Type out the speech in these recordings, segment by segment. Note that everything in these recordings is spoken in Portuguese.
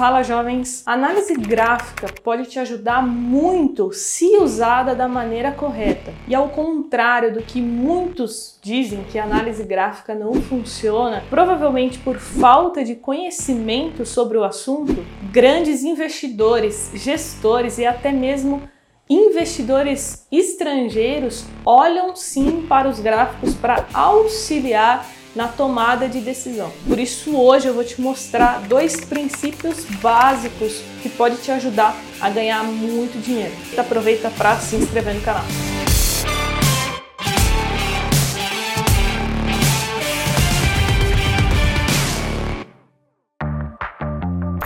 Fala jovens! Análise gráfica pode te ajudar muito se usada da maneira correta. E ao contrário do que muitos dizem que a análise gráfica não funciona, provavelmente por falta de conhecimento sobre o assunto, grandes investidores, gestores e até mesmo investidores estrangeiros olham sim para os gráficos para auxiliar na tomada de decisão. Por isso hoje eu vou te mostrar dois princípios básicos que pode te ajudar a ganhar muito dinheiro. Aproveita para se inscrever no canal.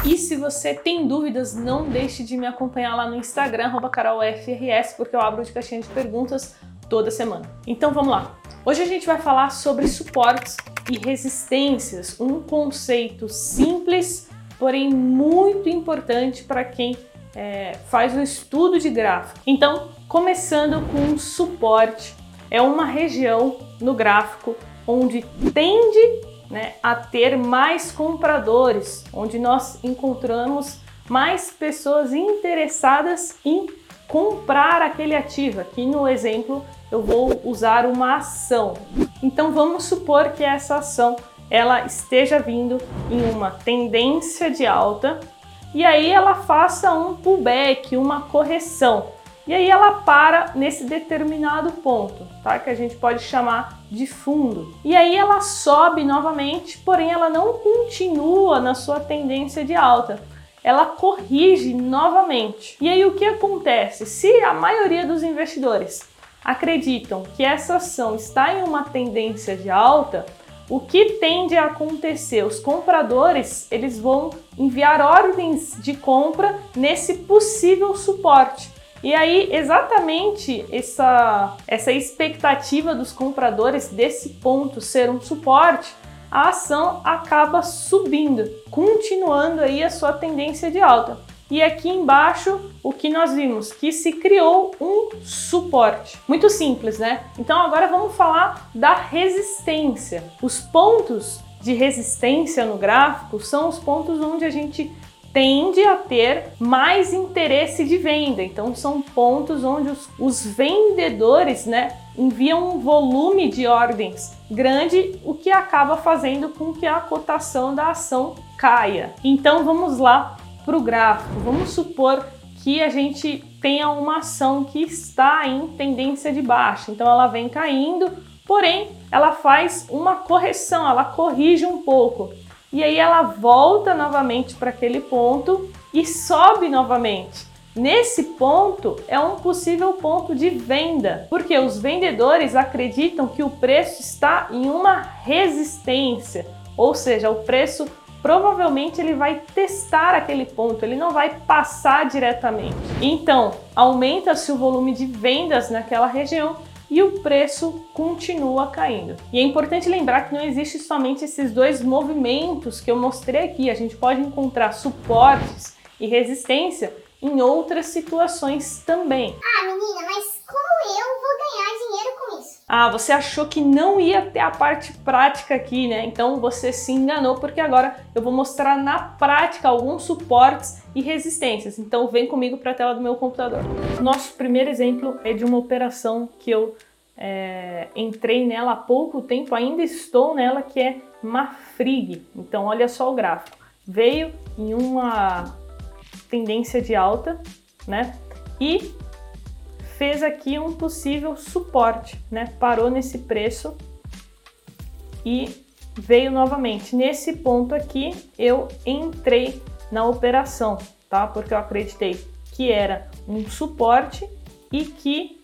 E se você tem dúvidas, não deixe de me acompanhar lá no Instagram, carolfrs, porque eu abro de caixinha de perguntas toda semana. Então vamos lá. Hoje a gente vai falar sobre suportes e resistências, um conceito simples, porém muito importante para quem é, faz o estudo de gráfico. Então, começando com um suporte, é uma região no gráfico onde tende né, a ter mais compradores, onde nós encontramos mais pessoas interessadas em comprar aquele ativo. Aqui no exemplo eu vou usar uma ação. Então vamos supor que essa ação ela esteja vindo em uma tendência de alta e aí ela faça um pullback, uma correção. E aí ela para nesse determinado ponto, tá? Que a gente pode chamar de fundo. E aí ela sobe novamente, porém ela não continua na sua tendência de alta ela corrige novamente. E aí o que acontece? Se a maioria dos investidores acreditam que essa ação está em uma tendência de alta, o que tende a acontecer? Os compradores eles vão enviar ordens de compra nesse possível suporte. E aí, exatamente essa, essa expectativa dos compradores desse ponto ser um suporte a ação acaba subindo, continuando aí a sua tendência de alta. E aqui embaixo, o que nós vimos? Que se criou um suporte. Muito simples, né? Então agora vamos falar da resistência. Os pontos de resistência no gráfico são os pontos onde a gente tende a ter mais interesse de venda. Então são pontos onde os, os, vendedores né, enviam um volume de ordens grande, o que acaba fazendo com que a cotação da ação caia. Então vamos lá para o gráfico. Vamos supor que a gente tenha uma ação que está em tendência de baixa. Então ela vem caindo, porém ela faz uma correção, ela corrige um pouco e aí ela volta novamente para aquele ponto e sobe novamente. Nesse ponto é um possível ponto de venda, porque os vendedores acreditam que o preço está em uma resistência, ou seja, o preço provavelmente ele vai testar aquele ponto, ele não vai passar diretamente. Então, aumenta-se o volume de vendas naquela região e o preço continua caindo. E é importante lembrar que não existe somente esses dois movimentos que eu mostrei aqui, a gente pode encontrar suportes e resistência em outras situações também. Ah, menina, mas como eu vou ganhar dinheiro com isso? Ah, você achou que não ia ter a parte prática aqui, né? Então você se enganou, porque agora eu vou mostrar na prática alguns suportes e resistências. Então vem comigo para a tela do meu computador. Nosso primeiro exemplo é de uma operação que eu é, entrei nela há pouco tempo, ainda estou nela, que é Mafrig. Então olha só o gráfico. Veio em uma tendência de alta, né? E fez aqui um possível suporte, né? Parou nesse preço e veio novamente. Nesse ponto aqui, eu entrei na operação, tá? Porque eu acreditei que era um suporte e que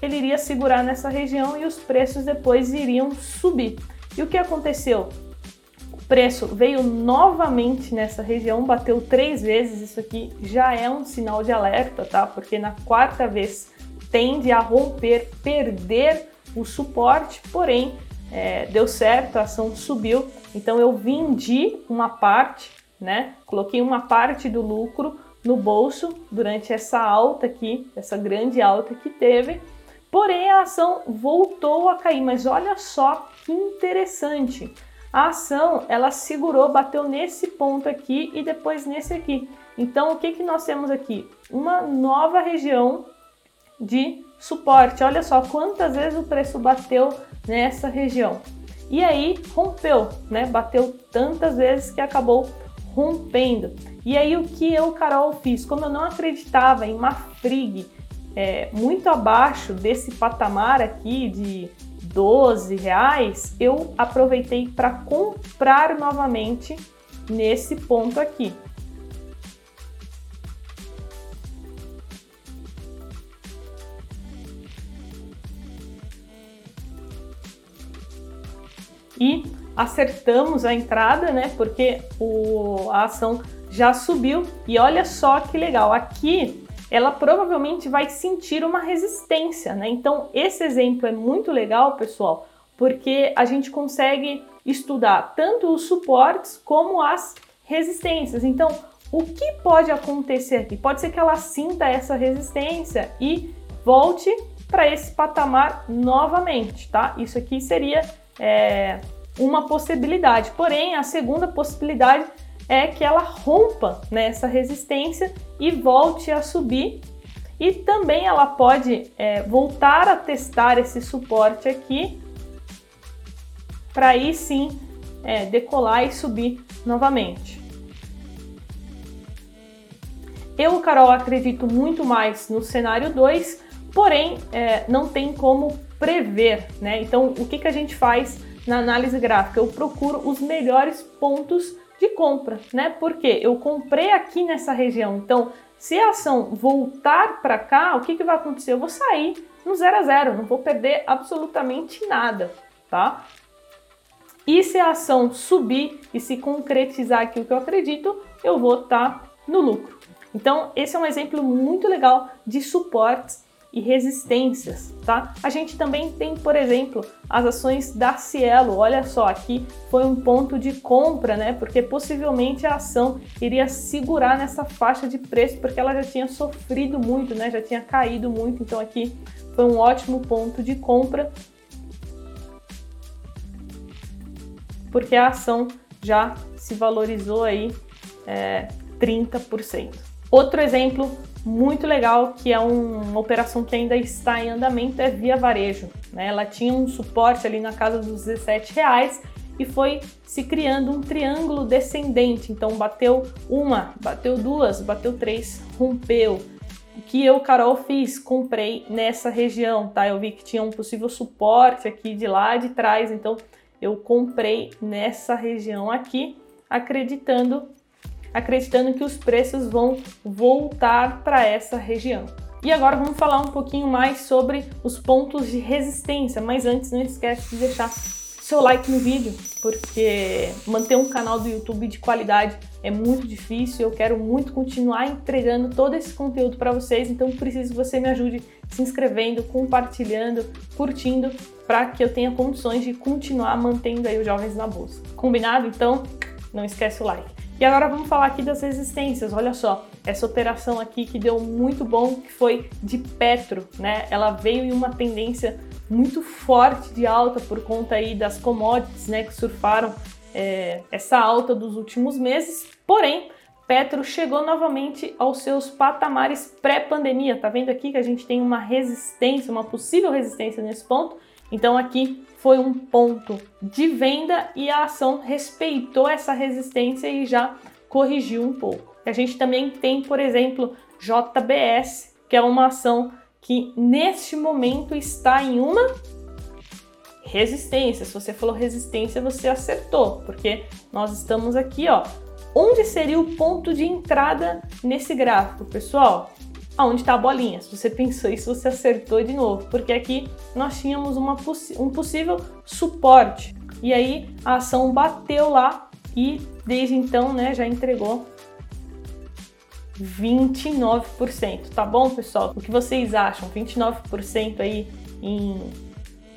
ele iria segurar nessa região e os preços depois iriam subir. E o que aconteceu? Preço veio novamente nessa região, bateu três vezes. Isso aqui já é um sinal de alerta, tá? Porque na quarta vez tende a romper, perder o suporte, porém é, deu certo, a ação subiu, então eu vendi uma parte, né? Coloquei uma parte do lucro no bolso durante essa alta aqui, essa grande alta que teve. Porém, a ação voltou a cair, mas olha só que interessante. A ação ela segurou, bateu nesse ponto aqui e depois nesse aqui. Então, o que, que nós temos aqui? Uma nova região de suporte. Olha só quantas vezes o preço bateu nessa região. E aí rompeu, né? Bateu tantas vezes que acabou rompendo. E aí o que eu, Carol, fiz? Como eu não acreditava em uma frig é, muito abaixo desse patamar aqui de 12 reais, eu aproveitei para comprar novamente nesse ponto aqui. E acertamos a entrada, né? Porque o, a ação já subiu. E olha só que legal, aqui ela provavelmente vai sentir uma resistência, né? Então, esse exemplo é muito legal, pessoal, porque a gente consegue estudar tanto os suportes como as resistências. Então, o que pode acontecer aqui? Pode ser que ela sinta essa resistência e volte para esse patamar novamente, tá? Isso aqui seria é, uma possibilidade. Porém, a segunda possibilidade é que ela rompa nessa né, resistência e volte a subir. E também ela pode é, voltar a testar esse suporte aqui para aí sim é, decolar e subir novamente. Eu, Carol, acredito muito mais no cenário 2, porém é, não tem como prever, né? Então, o que, que a gente faz na análise gráfica? Eu procuro os melhores pontos de compra, né? Porque eu comprei aqui nessa região, então se a ação voltar para cá, o que, que vai acontecer? Eu vou sair no zero a zero, não vou perder absolutamente nada, tá? E se a ação subir e se concretizar aquilo que eu acredito, eu vou estar tá no lucro. Então, esse é um exemplo muito legal de suportes e resistências, tá? A gente também tem, por exemplo, as ações da Cielo. Olha só, aqui foi um ponto de compra, né? Porque possivelmente a ação iria segurar nessa faixa de preço, porque ela já tinha sofrido muito, né? Já tinha caído muito. Então aqui foi um ótimo ponto de compra, porque a ação já se valorizou aí é, 30%. Outro exemplo muito legal, que é um, uma operação que ainda está em andamento, é Via Varejo. Né? Ela tinha um suporte ali na casa dos 17 reais e foi se criando um triângulo descendente. Então bateu uma, bateu duas, bateu três, rompeu. O que eu, Carol, fiz? Comprei nessa região, tá? Eu vi que tinha um possível suporte aqui de lá de trás, então eu comprei nessa região aqui, acreditando acreditando que os preços vão voltar para essa região. E agora vamos falar um pouquinho mais sobre os pontos de resistência, mas antes não esquece de deixar seu like no vídeo, porque manter um canal do YouTube de qualidade é muito difícil. Eu quero muito continuar entregando todo esse conteúdo para vocês, então preciso que você me ajude se inscrevendo, compartilhando, curtindo, para que eu tenha condições de continuar mantendo aí os jovens na bolsa. Combinado? Então, não esquece o like. E agora vamos falar aqui das resistências. Olha só, essa operação aqui que deu muito bom, que foi de Petro, né? Ela veio em uma tendência muito forte de alta por conta aí das commodities, né, que surfaram é, essa alta dos últimos meses. Porém, Petro chegou novamente aos seus patamares pré-pandemia. Tá vendo aqui que a gente tem uma resistência, uma possível resistência nesse ponto? Então aqui foi um ponto de venda e a ação respeitou essa resistência e já corrigiu um pouco. A gente também tem, por exemplo, JBS, que é uma ação que neste momento está em uma resistência. Se você falou resistência, você acertou, porque nós estamos aqui, ó. Onde seria o ponto de entrada nesse gráfico, pessoal? Aonde está a bolinha. Se você pensou isso, você acertou de novo, porque aqui nós tínhamos uma, um possível suporte. E aí a ação bateu lá e desde então, né, já entregou 29%. Tá bom, pessoal? O que vocês acham? 29% aí em,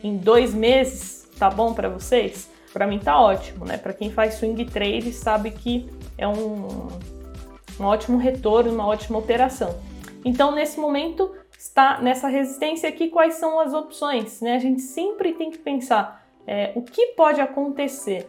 em dois meses, tá bom para vocês? Para mim tá ótimo, né? Para quem faz swing trade sabe que é um, um ótimo retorno, uma ótima operação. Então, nesse momento, está nessa resistência aqui, quais são as opções? Né? A gente sempre tem que pensar é, o que pode acontecer.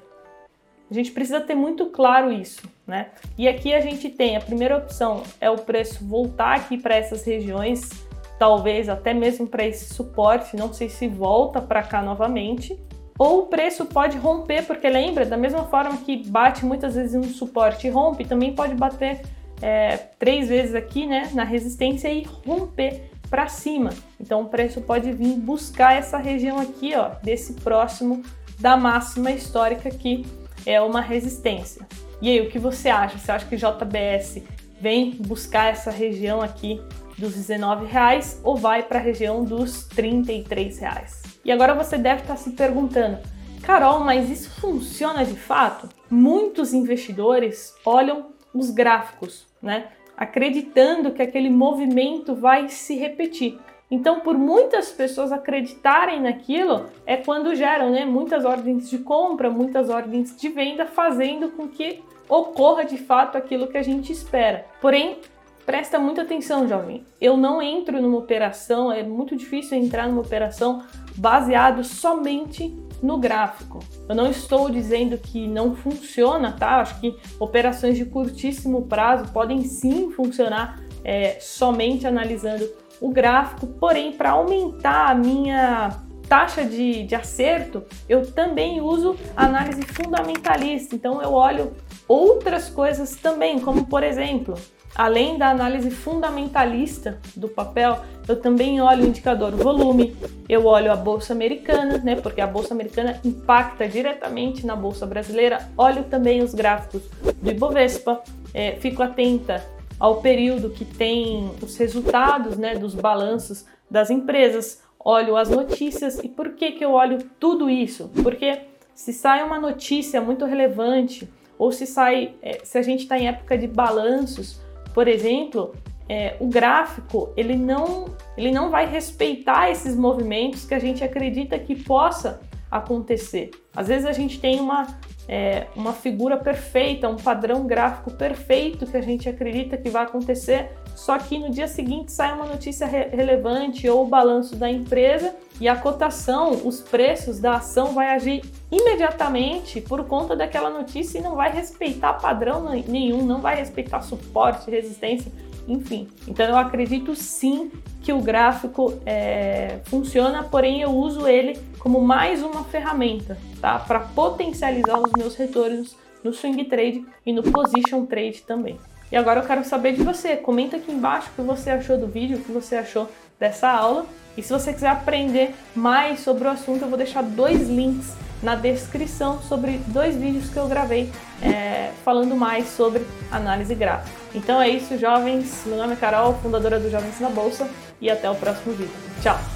A gente precisa ter muito claro isso, né? E aqui a gente tem a primeira opção é o preço voltar aqui para essas regiões, talvez até mesmo para esse suporte, não sei se volta para cá novamente. Ou o preço pode romper, porque lembra, da mesma forma que bate muitas vezes um suporte e rompe, também pode bater é, três vezes aqui, né, na resistência e romper para cima. Então o preço pode vir buscar essa região aqui, ó, desse próximo da máxima histórica que é uma resistência. E aí, o que você acha? Você acha que JBS vem buscar essa região aqui dos 19 reais ou vai para a região dos 33 reais? E agora você deve estar se perguntando, Carol, mas isso funciona de fato? Muitos investidores olham os gráficos, né? Acreditando que aquele movimento vai se repetir. Então, por muitas pessoas acreditarem naquilo, é quando geram né, muitas ordens de compra, muitas ordens de venda, fazendo com que ocorra de fato aquilo que a gente espera. Porém, presta muita atenção, jovem. Eu não entro numa operação, é muito difícil entrar numa operação baseado somente no gráfico. Eu não estou dizendo que não funciona, tá? Acho que operações de curtíssimo prazo podem sim funcionar é, somente analisando o gráfico, porém, para aumentar a minha taxa de, de acerto, eu também uso análise fundamentalista. Então, eu olho outras coisas também, como por exemplo, além da análise fundamentalista do papel, eu também olho o indicador volume, eu olho a bolsa americana, né? Porque a bolsa americana impacta diretamente na bolsa brasileira. Olho também os gráficos do Ibovespa, é, fico atenta ao período que tem os resultados né, dos balanços das empresas, olho as notícias. E por que, que eu olho tudo isso? Porque se sai uma notícia muito relevante, ou se sai, é, se a gente está em época de balanços, por exemplo, é, o gráfico ele não, ele não vai respeitar esses movimentos que a gente acredita que possa acontecer. Às vezes a gente tem uma, é, uma figura perfeita, um padrão gráfico perfeito que a gente acredita que vai acontecer, só que no dia seguinte sai uma notícia re relevante ou o balanço da empresa e a cotação, os preços da ação vai agir imediatamente por conta daquela notícia e não vai respeitar padrão nenhum, não vai respeitar suporte, resistência enfim. Então eu acredito sim que o gráfico é, funciona, porém eu uso ele como mais uma ferramenta, tá? Para potencializar os meus retornos no swing trade e no position trade também. E agora eu quero saber de você. Comenta aqui embaixo o que você achou do vídeo, o que você achou dessa aula. E se você quiser aprender mais sobre o assunto, eu vou deixar dois links na descrição sobre dois vídeos que eu gravei é, falando mais sobre análise gráfica. Então é isso, jovens. Meu nome é Carol, fundadora do Jovens na Bolsa, e até o próximo vídeo. Tchau!